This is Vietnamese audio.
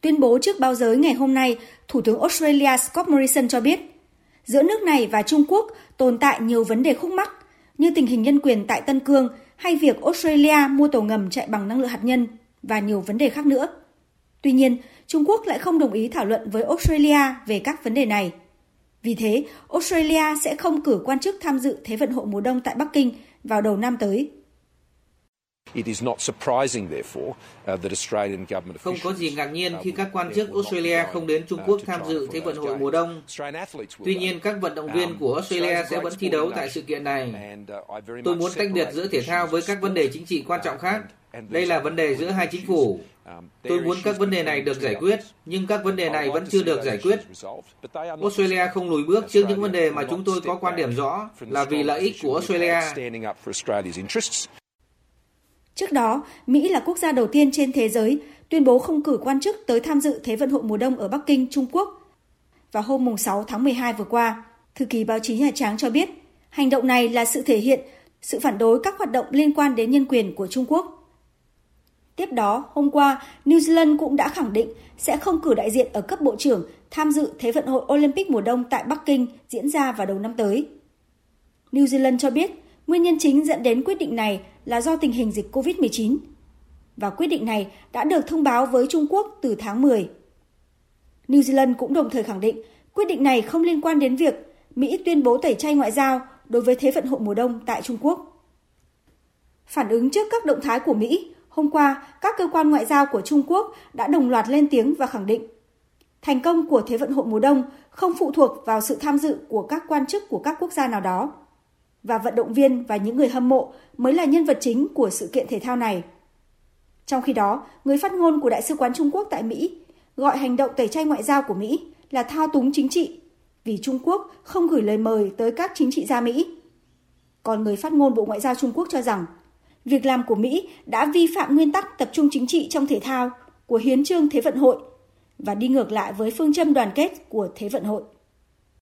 Tuyên bố trước báo giới ngày hôm nay, Thủ tướng Australia Scott Morrison cho biết, giữa nước này và Trung Quốc tồn tại nhiều vấn đề khúc mắc như tình hình nhân quyền tại Tân Cương hay việc Australia mua tàu ngầm chạy bằng năng lượng hạt nhân và nhiều vấn đề khác nữa. Tuy nhiên, Trung Quốc lại không đồng ý thảo luận với Australia về các vấn đề này. Vì thế, Australia sẽ không cử quan chức tham dự Thế vận hội mùa đông tại Bắc Kinh vào đầu năm tới. Không có gì ngạc nhiên khi các quan chức Australia không đến Trung Quốc tham dự Thế vận hội mùa đông. Tuy nhiên, các vận động viên của Australia sẽ vẫn thi đấu tại sự kiện này. Tôi muốn tách biệt giữa thể thao với các vấn đề chính trị quan trọng khác. Đây là vấn đề giữa hai chính phủ. Tôi muốn các vấn đề này được giải quyết, nhưng các vấn đề này vẫn chưa được giải quyết. Australia không lùi bước trước những vấn đề mà chúng tôi có quan điểm rõ là vì lợi ích của Australia. Trước đó, Mỹ là quốc gia đầu tiên trên thế giới tuyên bố không cử quan chức tới tham dự Thế vận hội mùa đông ở Bắc Kinh, Trung Quốc. Vào hôm 6 tháng 12 vừa qua, thư ký báo chí Nhà Trắng cho biết, hành động này là sự thể hiện sự phản đối các hoạt động liên quan đến nhân quyền của Trung Quốc. Tiếp đó, hôm qua, New Zealand cũng đã khẳng định sẽ không cử đại diện ở cấp bộ trưởng tham dự Thế vận hội Olympic mùa đông tại Bắc Kinh diễn ra vào đầu năm tới. New Zealand cho biết nguyên nhân chính dẫn đến quyết định này là do tình hình dịch COVID-19. Và quyết định này đã được thông báo với Trung Quốc từ tháng 10. New Zealand cũng đồng thời khẳng định quyết định này không liên quan đến việc Mỹ tuyên bố tẩy chay ngoại giao đối với Thế vận hội mùa đông tại Trung Quốc. Phản ứng trước các động thái của Mỹ, hôm qua các cơ quan ngoại giao của Trung Quốc đã đồng loạt lên tiếng và khẳng định thành công của Thế vận hội mùa đông không phụ thuộc vào sự tham dự của các quan chức của các quốc gia nào đó và vận động viên và những người hâm mộ mới là nhân vật chính của sự kiện thể thao này. Trong khi đó, người phát ngôn của Đại sứ quán Trung Quốc tại Mỹ gọi hành động tẩy chay ngoại giao của Mỹ là thao túng chính trị vì Trung Quốc không gửi lời mời tới các chính trị gia Mỹ. Còn người phát ngôn Bộ Ngoại giao Trung Quốc cho rằng việc làm của Mỹ đã vi phạm nguyên tắc tập trung chính trị trong thể thao của hiến trương Thế vận hội và đi ngược lại với phương châm đoàn kết của Thế vận hội.